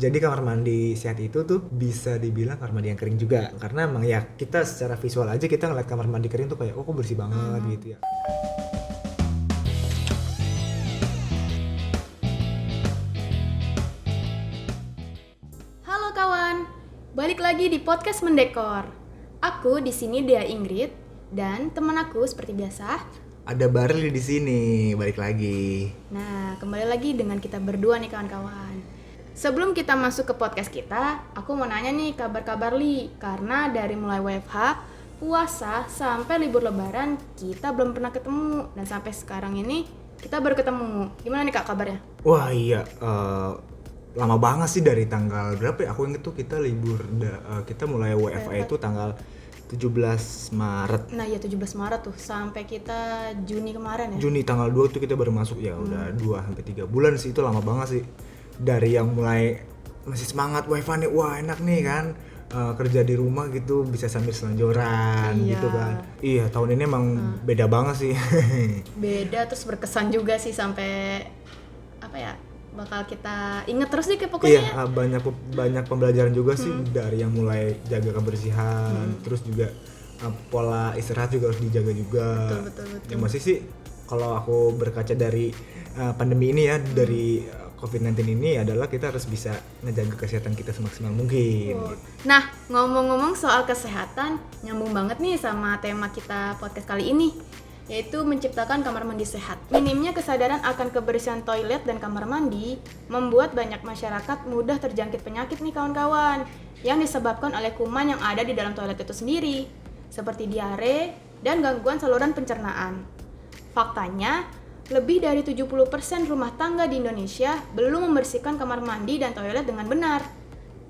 Jadi kamar mandi sehat itu tuh bisa dibilang kamar mandi yang kering juga karena emang ya kita secara visual aja kita ngeliat kamar mandi kering tuh kayak oh kok bersih banget gitu ya. Halo kawan, balik lagi di podcast Mendekor. Aku di sini Dea Ingrid dan teman aku seperti biasa. Ada Barli di sini balik lagi. Nah, kembali lagi dengan kita berdua nih kawan-kawan. Sebelum kita masuk ke podcast kita, aku mau nanya nih kabar-kabar Li karena dari mulai WFH, puasa sampai libur lebaran kita belum pernah ketemu dan sampai sekarang ini kita baru ketemu. Gimana nih Kak kabarnya? Wah iya eh, lama banget sih dari tanggal berapa ya? Aku inget tuh kita libur eh, kita mulai WFA itu tanggal 17 Maret. Nah, ya 17 Maret tuh sampai kita Juni kemarin ya. Juni tanggal 2 tuh kita baru masuk ya udah 2 sampai 3 bulan sih itu lama banget sih. Dari yang mulai masih semangat WFA nih, wah enak nih kan. Eh, kerja di rumah gitu bisa sambil selonjoran Iya. gitu kan. Iya, tahun ini emang beda banget sih. beda terus berkesan juga sih sampai apa ya bakal kita inget terus deh kayak pokoknya Iya, ah, banyak banyak pembelajaran juga sih Hmm. dari yang mulai jaga kebersihan, terus juga ah, pola istirahat juga harus dijaga juga. Betul, betul, betul. Ya masih sih kalau aku berkaca dari ah, pandemi ini ya, dari ah, COVID-19 ini adalah kita harus bisa ngejaga kesehatan kita semaksimal mungkin. nah ngomong-ngomong soal kesehatan nyambung banget nih sama tema kita podcast kali ini yaitu menciptakan kamar mandi sehat. Minimnya kesadaran akan kebersihan toilet dan kamar mandi membuat banyak masyarakat mudah terjangkit penyakit nih kawan-kawan yang disebabkan oleh kuman yang ada di dalam toilet itu sendiri seperti diare dan gangguan saluran pencernaan. Faktanya, lebih dari 70% rumah tangga di Indonesia belum membersihkan kamar mandi dan toilet dengan benar.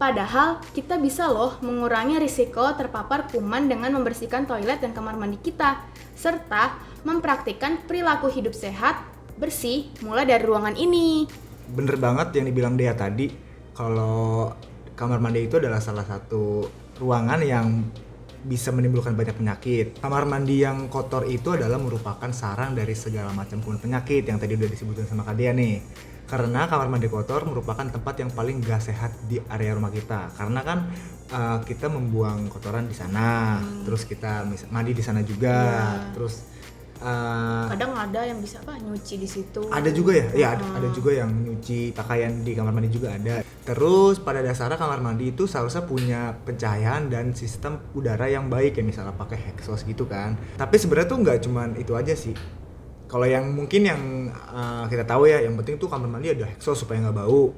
Padahal, kita bisa loh mengurangi risiko terpapar kuman dengan membersihkan toilet dan kamar mandi kita, serta mempraktikkan perilaku hidup sehat, bersih, mulai dari ruangan ini. Bener banget yang dibilang Dea tadi, kalau kamar mandi itu adalah salah satu ruangan yang bisa menimbulkan banyak penyakit. Kamar mandi yang kotor itu adalah merupakan sarang dari segala macam kuman penyakit yang tadi udah disebutkan sama Kak Dea nih. Karena kamar mandi kotor merupakan tempat yang paling gak sehat di area rumah kita. Karena kan uh, kita membuang kotoran di sana, terus kita mandi di sana juga, Iya. terus uh, Kadang ada yang bisa apa nyuci di situ. ada juga ya? Ya ada, ada juga yang nyuci pakaian di kamar mandi juga ada. Terus pada dasarnya kamar mandi itu seharusnya punya pencahayaan dan sistem udara yang baik ya misalnya pakai exhaust gitu kan. Tapi sebenarnya tuh nggak cuman itu aja sih. Kalau yang mungkin yang uh, kita tahu ya yang penting tuh kamar mandi ada exhaust supaya nggak bau.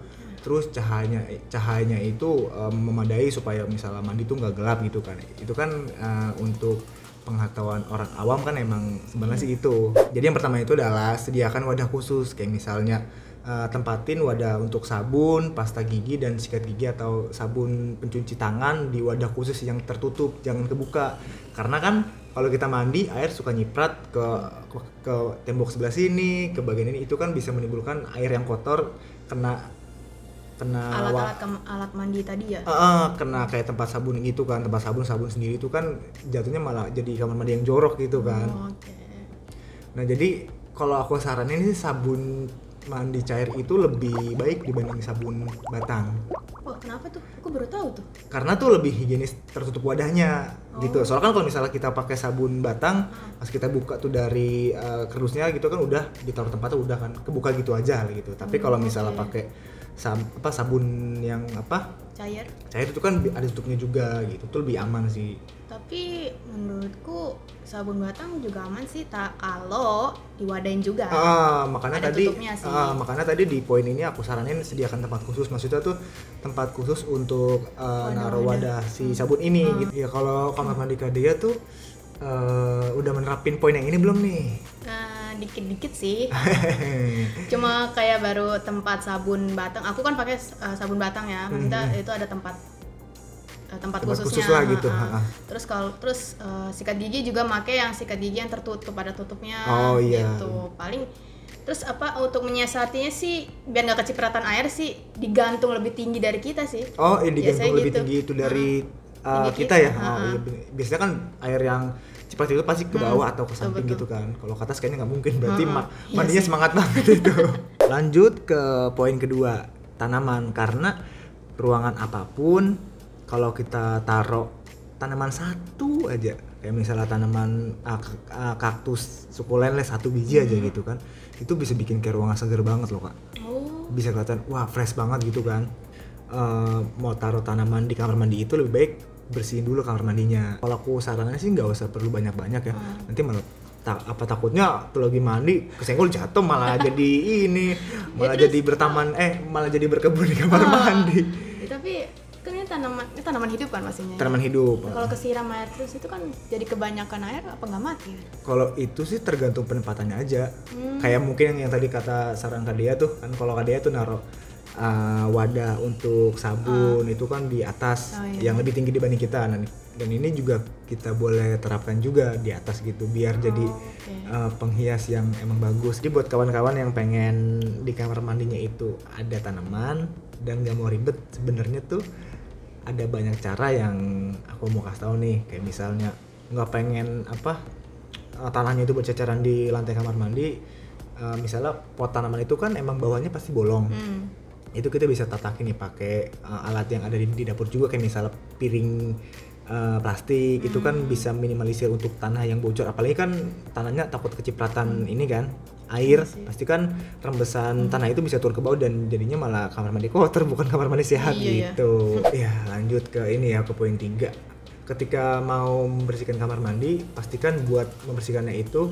Terus cahayanya cahayanya itu um, memadai supaya misalnya mandi tuh nggak gelap gitu kan. Itu kan uh, untuk pengetahuan orang awam kan emang sebenarnya sih itu. Jadi yang pertama itu adalah sediakan wadah khusus kayak misalnya uh, tempatin wadah untuk sabun pasta gigi dan sikat gigi atau sabun pencuci tangan di wadah khusus yang tertutup jangan kebuka. Karena kan kalau kita mandi air suka nyiprat ke, ke ke tembok sebelah sini ke bagian ini itu kan bisa menimbulkan air yang kotor kena kena Alat-alat alat mandi tadi ya. Heeh, kena kayak tempat sabun gitu kan tempat sabun sabun sendiri itu kan jatuhnya malah jadi kamar mandi yang jorok gitu kan Oh, Oke. nah jadi kalau aku saranin sih sabun mandi cair itu lebih baik dibanding sabun batang Wah, kenapa tuh? Aku baru tahu tuh. karena tuh lebih higienis tertutup wadahnya gitu soalnya kan kalau misalnya kita pakai sabun batang pas kita buka tuh dari eh, kerdusnya gitu kan udah ditaruh tempatnya udah kan kebuka gitu aja gitu tapi kalau misalnya pakai sab- apa sabun yang apa Cair. cair itu kan ada tutupnya juga gitu tuh lebih aman sih Tapi menurutku sabun batang juga aman sih tak kalau diwadain juga. ah makanya Ada tadi sih. ah, makanya tadi di poin ini aku saranin sediakan tempat khusus maksudnya tuh tempat khusus untuk uh, naruh wadah si sabun ini Hmm. gitu ya kalau kamar mandi Kadia tuh uh, udah menerapin poin yang ini belum nih Nah, dikit-dikit sih. Cuma kayak baru tempat sabun batang. Aku kan pakai uh, sabun batang ya. Maksudnya itu ada tempat uh, tempat, Hmm. Tempat khususnya. khusus lah gitu, ha-ha. ha-ha. Terus kalau terus uh, sikat gigi juga pakai yang sikat gigi yang tertutup ada tutupnya. Oh, iya. Gitu. Paling terus apa untuk menyiasatinya sih biar nggak kecipratan air sih digantung lebih tinggi dari kita sih. oh ini Biasanya digantung lebih gitu. tinggi itu dari uh, Tinggi kita, kita, ya oh, iya, bener. biasanya kan air yang cepat itu pasti ke bawah atau ke samping betul. gitu kan. Kalau ke atas kayaknya nggak mungkin berarti Ha-ha. ma- Iya mandinya sih. semangat banget itu. Lanjut ke poin kedua tanaman. Karena ruangan apa pun kalau kita taruh tanaman satu aja kayak misalnya tanaman ah, kaktus sukulen lah satu biji aja gitu kan itu bisa bikin kayak ruangan seger banget loh kak. Oh, bisa kelihatan wah fresh banget gitu kan. Eh, mau taruh tanaman di kamar mandi itu lebih baik bersihin dulu kamar mandinya kalau aku sarannya sih nggak usah perlu banyak banyak ya Hmm. nanti malah ta- apa takutnya tuh lagi mandi kesenggol jatuh malah jadi ini malah terus- jadi bertaman eh malah jadi berkebun di kamar Ah. mandi ya, tapi kan ini tanaman ini tanaman hidup kan maksudnya. tanaman hidup Kalau kesiram air terus itu kan jadi kebanyakan air apa nggak mati? kalau itu sih tergantung penempatannya aja Hmm. kayak mungkin yang, yang tadi kata saran Kadia tuh kan kalau Kadia tuh naruh uh, wadah untuk sabun itu kan di atas Oh, iya. yang lebih tinggi dibanding kita nah, dan ini juga kita boleh terapkan juga di atas gitu biar jadi Oh, oke. uh, penghias yang emang bagus jadi buat kawan-kawan yang pengen di kamar mandinya itu ada tanaman dan nggak mau ribet sebenarnya tuh ada banyak cara yang aku mau kasih tahu nih kayak misalnya nggak pengen apa uh, tanahnya itu berceceran di lantai kamar mandi uh, misalnya pot tanaman itu kan emang bawahnya pasti bolong Hmm. Itu kita bisa tatakin nih pakai uh, alat yang ada di, di dapur juga kayak misalnya piring uh, plastik itu kan bisa minimalisir untuk tanah yang bocor. Apalagi kan tanahnya takut kecipratan ini kan air. Iya pasti kan rembesan tanah itu bisa turun ke bawah dan jadinya malah kamar mandi kotor bukan kamar mandi sehat Iya, ya. gitu. Ya lanjut ke ini ya ke poin tiga. Ketika mau membersihkan kamar mandi pastikan buat membersihkannya itu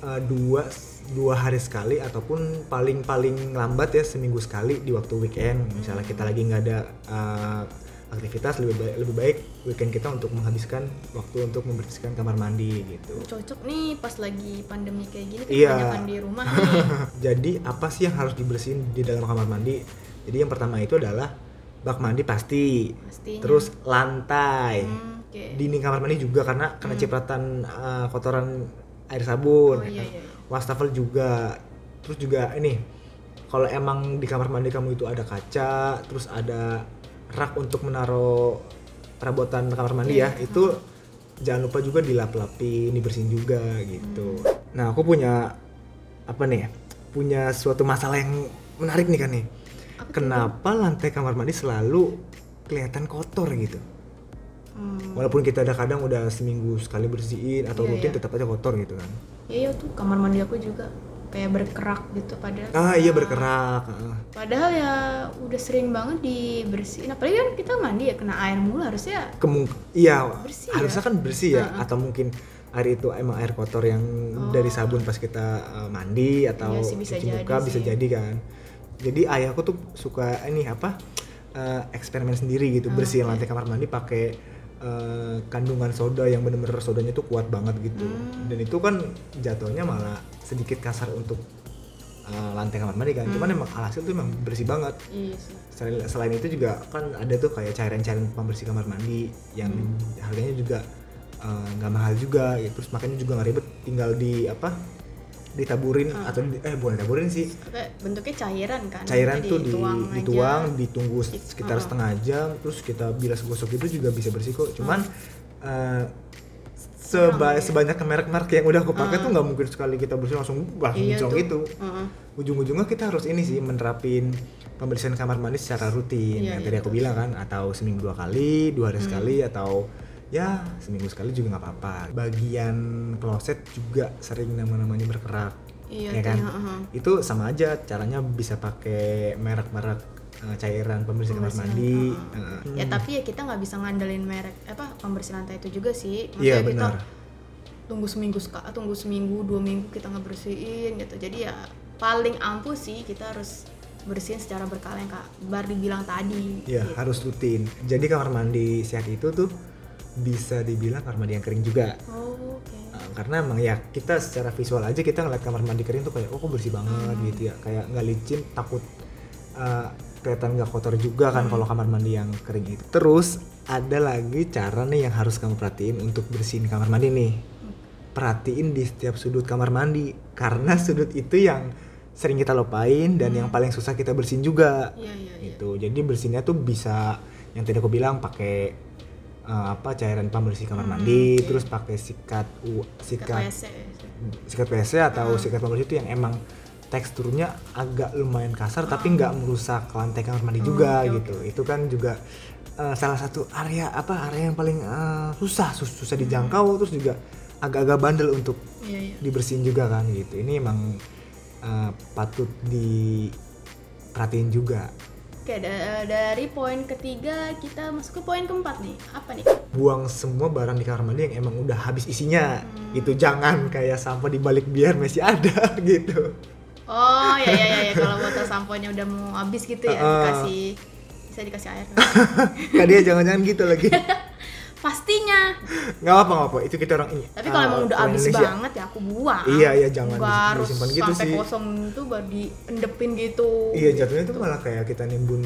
uh, dua dua hari sekali ataupun paling paling lambat ya seminggu sekali di waktu weekend misalnya kita lagi nggak ada uh, aktivitas lebih baik lebih baik weekend kita untuk menghabiskan waktu untuk membersihkan kamar mandi gitu Cocok nih pas lagi pandemi kayak gini Iya. kebanyakan di rumah nih. jadi apa sih yang harus dibersihin di dalam kamar mandi jadi yang pertama itu adalah bak mandi pasti Pastinya. terus lantai Hmm, oke. dinding kamar mandi juga karena kena cipratan uh, kotoran air sabun Oh, ya iya, iya, iya. wastafel juga. Terus juga ini kalau emang di kamar mandi kamu itu ada kaca terus ada rak untuk menaruh perabotan kamar mandi Iya, ya itu jangan lupa juga dilap-lapin dibersihin juga gitu. Nah aku punya apa nih punya suatu masalah yang menarik nih kan nih. Apa kenapa lantai kamar mandi selalu kelihatan kotor gitu Hmm. walaupun kita ada kadang udah seminggu sekali bersihin atau Iya, rutin iya. tetap aja kotor gitu kan Ya iya tuh kamar mandi aku juga kayak berkerak gitu padahal. ah iya berkerak ah. Padahal ya udah sering banget dibersihin. Apalagi kan kita mandi ya kena air mulu harusnya. Kemung iya Bersih harusnya ya? kan bersih ya atau mungkin air itu emang air kotor yang dari sabun pas kita uh, mandi atau Oh. Iya sih, bisa cuci jadi muka bisa sih. jadi kan jadi ayahku tuh suka ini apa uh, eksperimen sendiri gitu Oh, bersihin lantai kamar mandi pakai uh, kandungan soda yang bener-bener sodanya tuh kuat banget gitu Hmm. dan itu kan jatuhnya malah sedikit kasar untuk uh, lantai kamar mandi kan cuman Hmm. emang alhasil tuh emang bersih banget Iya sih. selain, selain itu juga kan ada tuh kayak cairan-cairan pembersih kamar mandi yang harganya juga eh, nggak mahal juga ya. terus makanya juga nggak ribet tinggal di apa ditaburin atau di, eh bukan ditaburin sih bentuknya cairan kan. cairan Jadi tuh di, dituang aja. dituang ditunggu Di- sekitar uh-uh. setengah jam terus kita bilas gosok itu juga bisa bersih kok cuman eh, seba- ya. sebanyak merek-merek yang udah aku pakai tuh nggak mungkin sekali kita bersih langsung langsung Iya gitu Heeh. ujung-ujungnya kita harus ini sih menerapin pembersihan kamar mandi secara rutin Iya, yang iya, tadi aku betul. bilang kan atau seminggu dua kali dua hari sekali atau ya seminggu sekali juga nggak apa-apa bagian kloset juga sering nama-namanya berkerak Iya ya kan heeh. itu sama aja caranya bisa pakai merek-merek eh, cairan pembersih kamar mandi heeh. eh, Ya tapi ya kita nggak bisa ngandelin merek apa pembersih lantai itu juga sih. iya Maksudnya kita benar tunggu seminggu sekali, tunggu seminggu dua minggu kita nggak bersihin gitu. Jadi ya paling ampuh sih kita harus bersihin secara berkala yang kak Bar dibilang tadi. Iya gitu. harus rutin jadi kamar mandi sehat itu tuh bisa dibilang kamar mandi yang kering juga Oh, oke. Uh, karena emang ya kita secara visual aja kita ngeliat kamar mandi kering tuh kayak oh kok bersih banget Hmm. gitu ya kayak nggak licin takut uh, kelihatan nggak kotor juga Hmm. kan kalau kamar mandi yang kering itu terus ada lagi cara nih yang harus kamu perhatiin untuk bersihin kamar mandi nih perhatiin di setiap sudut kamar mandi karena sudut itu yang sering kita lupain dan yang paling susah kita bersihin juga Iya iya iya. itu jadi bersihnya tuh bisa yang tadi aku bilang pakai uh, apa cairan pembersih kamar Hmm, mandi oke. terus pakai sikat u, Sikat sikat WC. sikat WC atau sikat pembersih itu yang emang teksturnya agak lumayan kasar tapi nggak merusak lantai kamar mandi juga oke, gitu. itu kan juga eh, salah satu area apa area yang paling eh, susah sus- susah dijangkau terus juga agak-agak bandel untuk Iya, iya. dibersihin juga kan gitu. Ini emang eh, patut diperhatiin juga Oke, da- dari poin ketiga kita masuk ke poin keempat nih. Apa nih? buang semua barang di kamar mandi yang emang udah habis isinya gitu jangan kayak sampah di balik biar masih ada gitu Oh, ya ya ya, ya. kalau botol samponya udah mau habis gitu ya, Heeh. dikasih bisa dikasih air. Kak dia jangan-jangan gitu lagi Pastinya. nggak apa nggak apa itu kita orang ini Tapi kalau eh, emang udah orang habis banget ya aku buang. Iya, iya, jangan dis- harus disimpan gitu sampai sih. kosong itu baru diendepin gitu. iya jatuhnya itu malah kayak kita nimbun,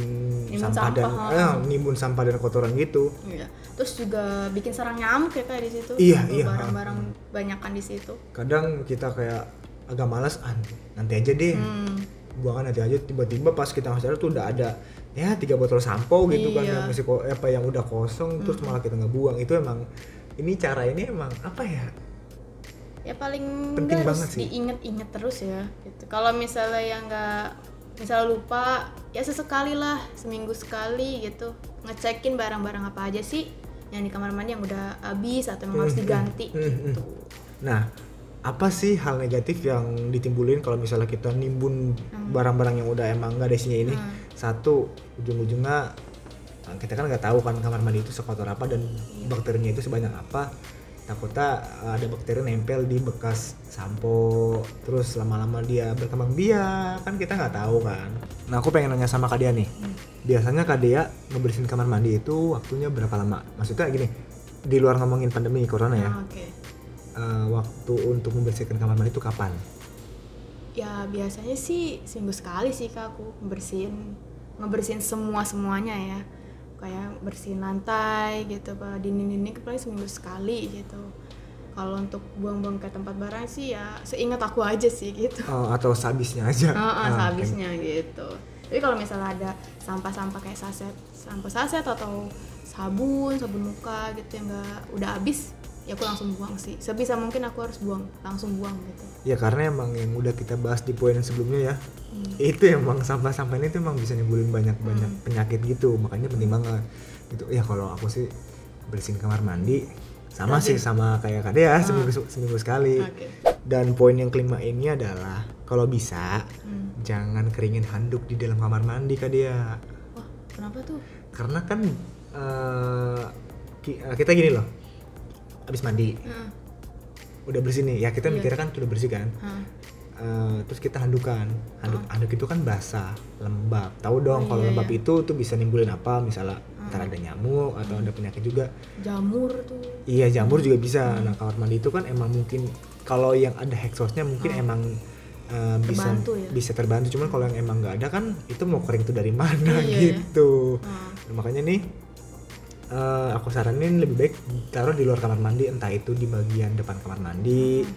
Nimbun sampah, dan sampah, eh, nimbun sampah dan kotoran gitu Iya. Terus juga bikin sarang nyamuk ya kayak di situ. Iya, iya. Barang-barang banyakan di situ. kadang kita kayak agak malas ah, nanti aja deh Hmm. buangan nanti aja tiba-tiba pas kita ngasih tuh udah ada ya tiga botol sampo gitu kan Iya. yang masih apa yang udah kosong terus malah kita nggak buang. Itu emang ini cara ini emang apa ya? Ya paling Penting banget sih. diinget-inget terus ya gitu. Kalau misalnya yang nggak misalnya lupa ya sesekali lah seminggu sekali gitu. Ngecekin barang-barang apa aja sih yang di kamar mandi yang udah habis atau emang harus Hmm, diganti hmm, hmm, gitu. Nah, apa sih hal negatif yang ditimbulin kalau misalnya kita nimbun barang-barang yang udah emang nggak ada isinya ini? Hmm. Satu, ujung-ujungnya eh, kita kan nggak tahu kan kamar mandi itu sekotor apa dan bakterinya itu sebanyak apa. Takutnya eh, ada bakteri nempel di bekas sampo, terus lama-lama dia berkembang biak, kan kita nggak tahu kan. Nah, aku pengen nanya sama Kak Dea nih. Biasanya Kak Dea ngebersihin kamar mandi itu waktunya berapa lama? Maksudnya gini, di luar ngomongin pandemi corona ya Ah, oke eh, waktu untuk membersihkan kamar mandi itu kapan? ya biasanya sih seminggu sekali sih kak aku ngebersihin ngebersihin semua semuanya ya kayak bersihin lantai gitu pak dinding-dinding paling seminggu sekali gitu kalau untuk buang-buang ke tempat barang sih ya seingat aku aja sih gitu Oh, atau sehabisnya aja? Ah, oke. sehabisnya gitu tapi kalau misalnya ada sampah-sampah kayak saset sampah saset atau sabun sabun muka gitu yang nggak udah habis ya aku langsung buang sih sebisa mungkin aku harus buang langsung buang gitu Ya karena emang yang udah kita bahas di poin yang sebelumnya ya. Itu emang sampah-sampah ini tuh emang bisa nimbulin banyak-banyak Hmm. penyakit gitu, makanya penting banget. Gitu. Ya kalau aku sih bersihin kamar mandi sama sih sama kayak Kak Dea seminggu seminggu sekali. Ah. Oke. Dan poin yang kelima ini adalah kalau bisa Hmm. jangan keringin handuk di dalam kamar mandi Kak Dea. wah kenapa tuh Karena kan eh, kita gini loh, habis mandi Heeh. udah bersih nih ya kita Iya. mikirnya kan sudah bersih kan Heeh. Eh, terus kita handukan handuk handuk itu kan basah lembab. Tahu dong Oh, kalau iya, lembab iya. itu tuh bisa nimbulin apa? Misalnya ntar ada nyamuk atau ada penyakit juga. Jamur tuh. Iya jamur juga bisa. Hmm. nah kamar mandi itu kan emang mungkin kalau yang ada hexosnya mungkin emang eh, bisa Hmm. Terbantu ya? bisa terbantu. Cuman kalau yang emang nggak ada kan itu mau kering tuh dari mana Iya, iya. gitu. Heeh. Nah, makanya nih eh, aku saranin lebih baik taruh di luar kamar mandi. Entah itu di bagian depan kamar mandi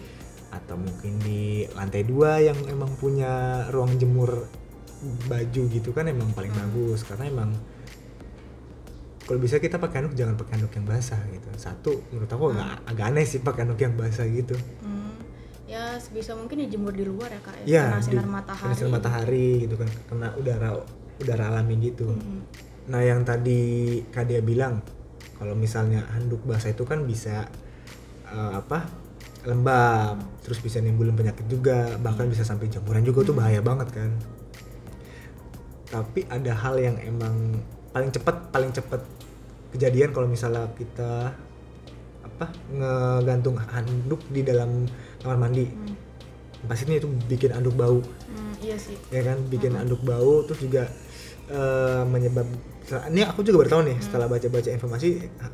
atau mungkin di lantai dua yang emang punya ruang jemur baju gitu kan emang paling bagus. Karena emang kalau bisa kita pakai handuk jangan pakai handuk yang basah gitu. Satu menurut aku agak, agak aneh sih pakai handuk yang basah gitu. Hmm. ya sebisa mungkin dijemur di luar ya kak ya. Ya kena di- sinar kena matahari sinar matahari gitu kan kena udara udara alami gitu. Hmm. Nah yang tadi Kadia bilang kalau misalnya handuk basah itu kan bisa eh, apa lembab, terus bisa nimbulin penyakit juga, bahkan bisa sampai jamuran juga tuh bahaya banget kan. Tapi ada hal yang emang paling cepat paling cepat kejadian kalau misalnya kita apa ngegantung handuk di dalam kamar mandi. Hmm. Pastinya itu bikin handuk bau Hmm, iya sih ya kan bikin anduk bau terus juga eh, menyebab ini aku juga baru tahu nih setelah baca-baca informasi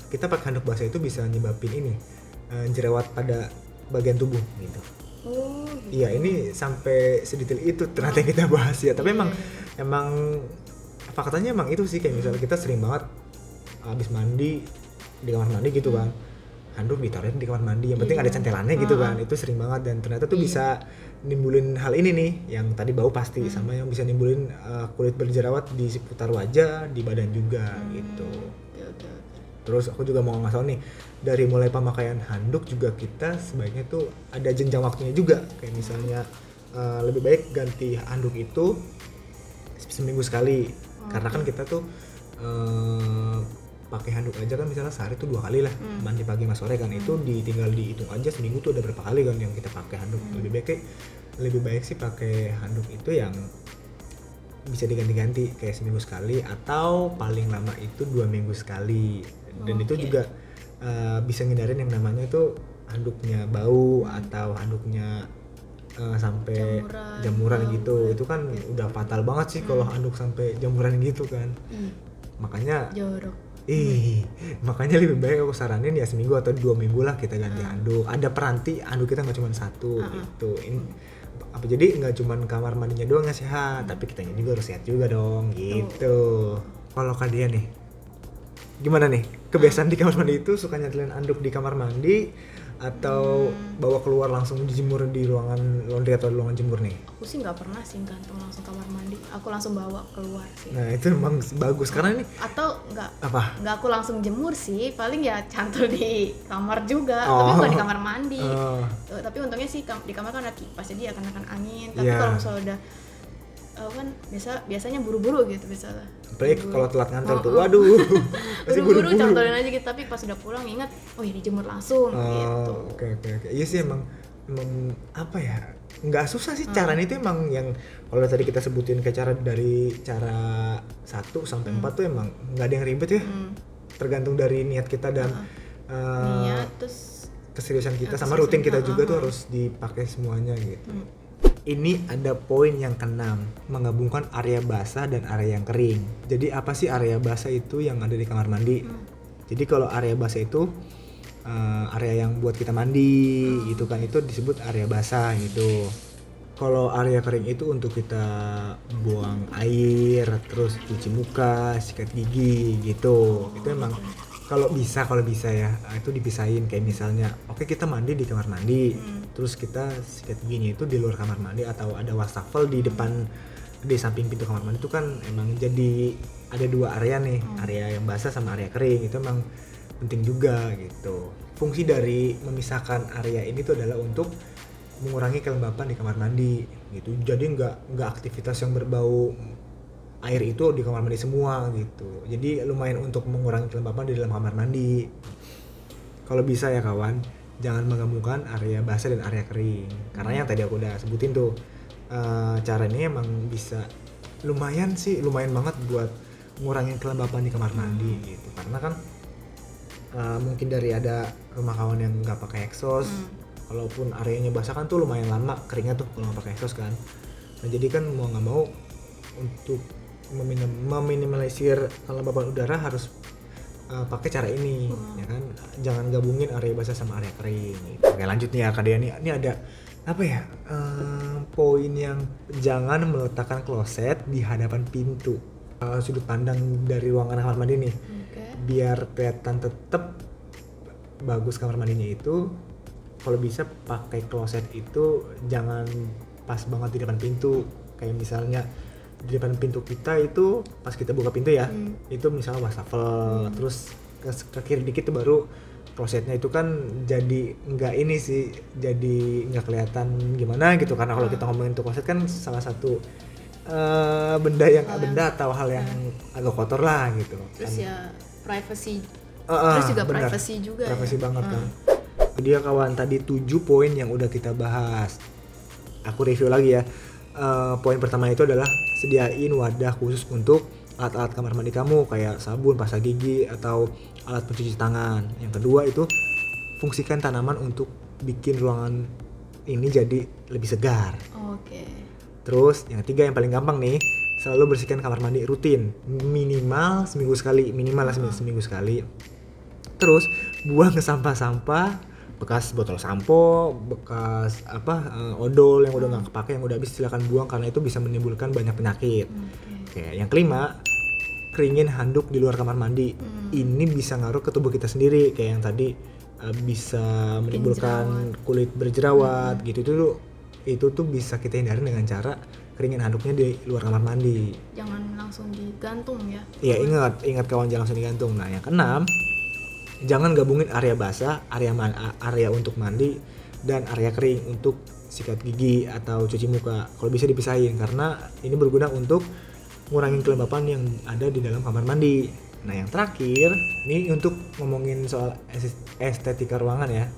kita pakai handuk basah itu bisa nyebabin ini eh, jerawat pada bagian tubuh gitu. oh gitu. Iya ini sampai sedetail itu ternyata yang kita bahas ya. Tapi emang emang faktanya emang itu sih kayak misalnya kita sering banget habis mandi di kamar mandi gitu kan handuk ditaruh di kamar mandi yang penting Iya. ada centelannya gitu Ah. kan itu sering banget dan ternyata tuh Iya. bisa nimbulin hal ini nih yang tadi bau pasti Hmm. sama yang bisa nimbulin uh, kulit berjerawat di seputar wajah di badan juga Hmm, gitu terus aku juga mau ngasih tau nih dari mulai pemakaian handuk juga kita sebaiknya tuh ada jenjang waktunya juga. Kayak misalnya eh, lebih baik ganti handuk itu seminggu sekali. Karena kan kita tuh eh, pakai handuk aja kan misalnya sehari tuh dua kali lah. Hmm. mandi pagi sama sore kan itu ditinggal dihitung aja seminggu tuh udah berapa kali kan yang kita pakai handuk. Hmm. lebih baik lebih baik sih pakai handuk itu yang bisa diganti-ganti kayak seminggu sekali atau paling lama itu dua minggu sekali dan itu Oke. juga eh, bisa ngindarin yang namanya itu handuknya bau atau handuknya eh, sampai Jamuran, jamuran bau, gitu itu kan udah fatal banget sih kalau handuk sampai jamuran gitu kan Ih, makanya jorok. Ih, makanya lebih baik aku saranin ya seminggu atau dua minggu lah kita ganti handuk. Ada peranti handuk kita nggak cuma satu ah. gitu. In- apa jadi nggak cuma kamar mandinya doang yang sehat, tapi kitanya juga harus sehat juga dong gitu. Kalau kalian nih, gimana nih kebiasaan di kamar mandi itu suka nyantelin handuk di kamar mandi atau bawa keluar langsung dijemur di ruangan laundry atau ruangan jemur nih? Aku sih nggak pernah sih gantung langsung kamar mandi. Aku langsung bawa keluar sih. Nah itu emang bagus karena ini Atau nggak apa? nggak aku langsung jemur sih. Paling ya cantol di kamar juga. Oh. Tapi bukan di kamar mandi. Eh, Eh, tapi untungnya sih di kamar kan ada kipas jadi ya kena angin. Tapi Iya. kalau misalnya udah kan biasa biasanya buru-buru gitu misalnya. apalagi kalau telat ngantor tuh, Oh, oh. waduh, pasti Buru-buru cantolin aja gitu tapi pas udah pulang ingat oh ya dijemur langsung gitu. Oh, oke oke oke. Iya sih emang emang apa ya? Nggak susah sih caranya itu emang yang kalau tadi kita sebutin kayak cara dari cara 1 sampai 4 tuh emang nggak ada yang ribet ya. Hmm. Tergantung dari niat kita dan eh, Niat terus keseriusan kita sama rutin kita juga tuh uh-uh. harus dipakai semuanya gitu. Hmm. Ini ada poin yang keenam, menggabungkan area basah dan area yang kering. Jadi apa sih area basah itu yang ada di kamar mandi? Hmm. Jadi kalau area basah itu eh, area yang buat kita mandi gitu kan itu disebut area basah gitu. Kalau area kering itu untuk kita buang air, terus cuci muka, sikat gigi gitu. Itu emang kalau bisa kalau bisa ya itu dipisahin kayak misalnya oke kita mandi di kamar mandi terus kita sikat giginya itu di luar kamar mandi atau ada wastafel di depan di samping pintu kamar mandi itu kan emang jadi ada dua area nih. Area yang basah sama area kering itu emang penting juga gitu. Fungsi dari memisahkan area ini tuh adalah untuk mengurangi kelembapan di kamar mandi gitu. Jadi nggak nggak aktivitas yang berbau air itu di kamar mandi semua gitu. Jadi lumayan untuk mengurangi kelembapan di dalam kamar mandi. Kalau bisa ya kawan jangan menggabungkan area basah dan area kering. Karena yang tadi aku udah sebutin tuh eh, cara ini emang bisa lumayan sih lumayan banget buat ngurangin kelembapan di kamar mandi gitu. Karena kan eh, mungkin dari ada rumah kawan yang nggak pakai exhaust walaupun areanya basah kan tuh lumayan lama keringnya tuh kalau nggak pakai exhaust kan. Nah jadi kan mau nggak mau untuk meminim- meminimalisir kelembapan udara harus uh, pakai cara ini ya kan jangan gabungin area basah sama area kering gitu. oke lanjut nih ya Kak Dea. nih ini ada apa ya eh, poin yang jangan meletakkan kloset di hadapan pintu Eh, sudut pandang dari ruangan kamar mandi nih Oke. biar kelihatan tetap bagus kamar mandinya itu kalau bisa pakai kloset itu jangan pas banget di depan pintu kayak misalnya di depan pintu kita itu pas kita buka pintu ya Hmm. itu misalnya wastafel terus ke, ke kiri dikit tuh baru klosetnya itu kan jadi nggak ini sih jadi nggak kelihatan gimana gitu karena kalau kita ngomongin tuh kloset kan salah satu eh, benda yang Hal yang- benda atau hal yang agak kotor lah gitu Terus Kan- ya privacy. Ah, ah, Terus juga benar. privacy juga ya. Privacy banget Ah. kan. Dia kawan tadi 7 poin yang udah kita bahas. Aku review lagi ya. Eh, poin pertama itu adalah sediain wadah khusus untuk alat-alat kamar mandi kamu kayak sabun, pasta gigi atau alat pencuci tangan. Yang kedua itu fungsikan tanaman untuk bikin ruangan ini jadi lebih segar. Oke. Terus yang ketiga yang paling gampang nih, selalu bersihkan kamar mandi rutin, minimal seminggu sekali, minimal lah seminggu, seminggu sekali. Terus buang sampah-sampah bekas botol sampo, bekas apa eh, odol yang udah nggak kepake yang udah habis silakan buang karena itu bisa menimbulkan banyak penyakit. Oke. Oke, yang kelima keringin handuk di luar kamar mandi. Hmm. Ini bisa ngaruh ke tubuh kita sendiri kayak yang tadi eh, bisa menimbulkan kulit berjerawat gitu itu tuh itu tuh bisa kita hindari dengan cara keringin handuknya di luar kamar mandi. Jangan langsung digantung ya. Iya ingat ingat kawan jangan langsung digantung. Nah yang keenam jangan gabungin area basah, area man- area untuk mandi dan area kering untuk sikat gigi atau cuci muka. Kalau bisa dipisahin karena ini berguna untuk ngurangin kelembapan yang ada di dalam kamar mandi. Nah, yang terakhir, ini untuk ngomongin soal es- estetika ruangan ya.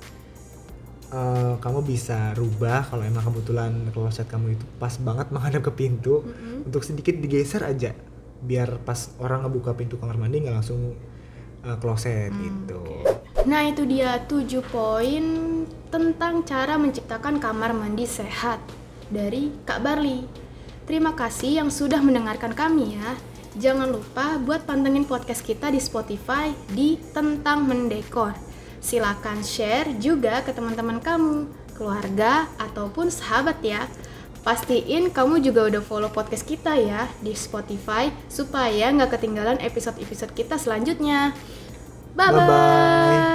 Eh, kamu bisa rubah kalau emang kebetulan kloset kamu itu pas banget menghadap ke pintu untuk sedikit digeser aja biar pas orang ngebuka pintu kamar mandi nggak langsung eh, kloset gitu. Nah itu dia 7 poin tentang cara menciptakan kamar mandi sehat dari Kak Barli. Terima kasih yang sudah mendengarkan kami ya. Jangan lupa buat pantengin podcast kita di Spotify di Tentang Mendekor. Silakan share juga ke teman-teman kamu, keluarga, ataupun sahabat ya. Pastiin kamu juga udah follow podcast kita ya di Spotify supaya nggak ketinggalan episode-episode kita selanjutnya. Bye-bye. Bye-bye.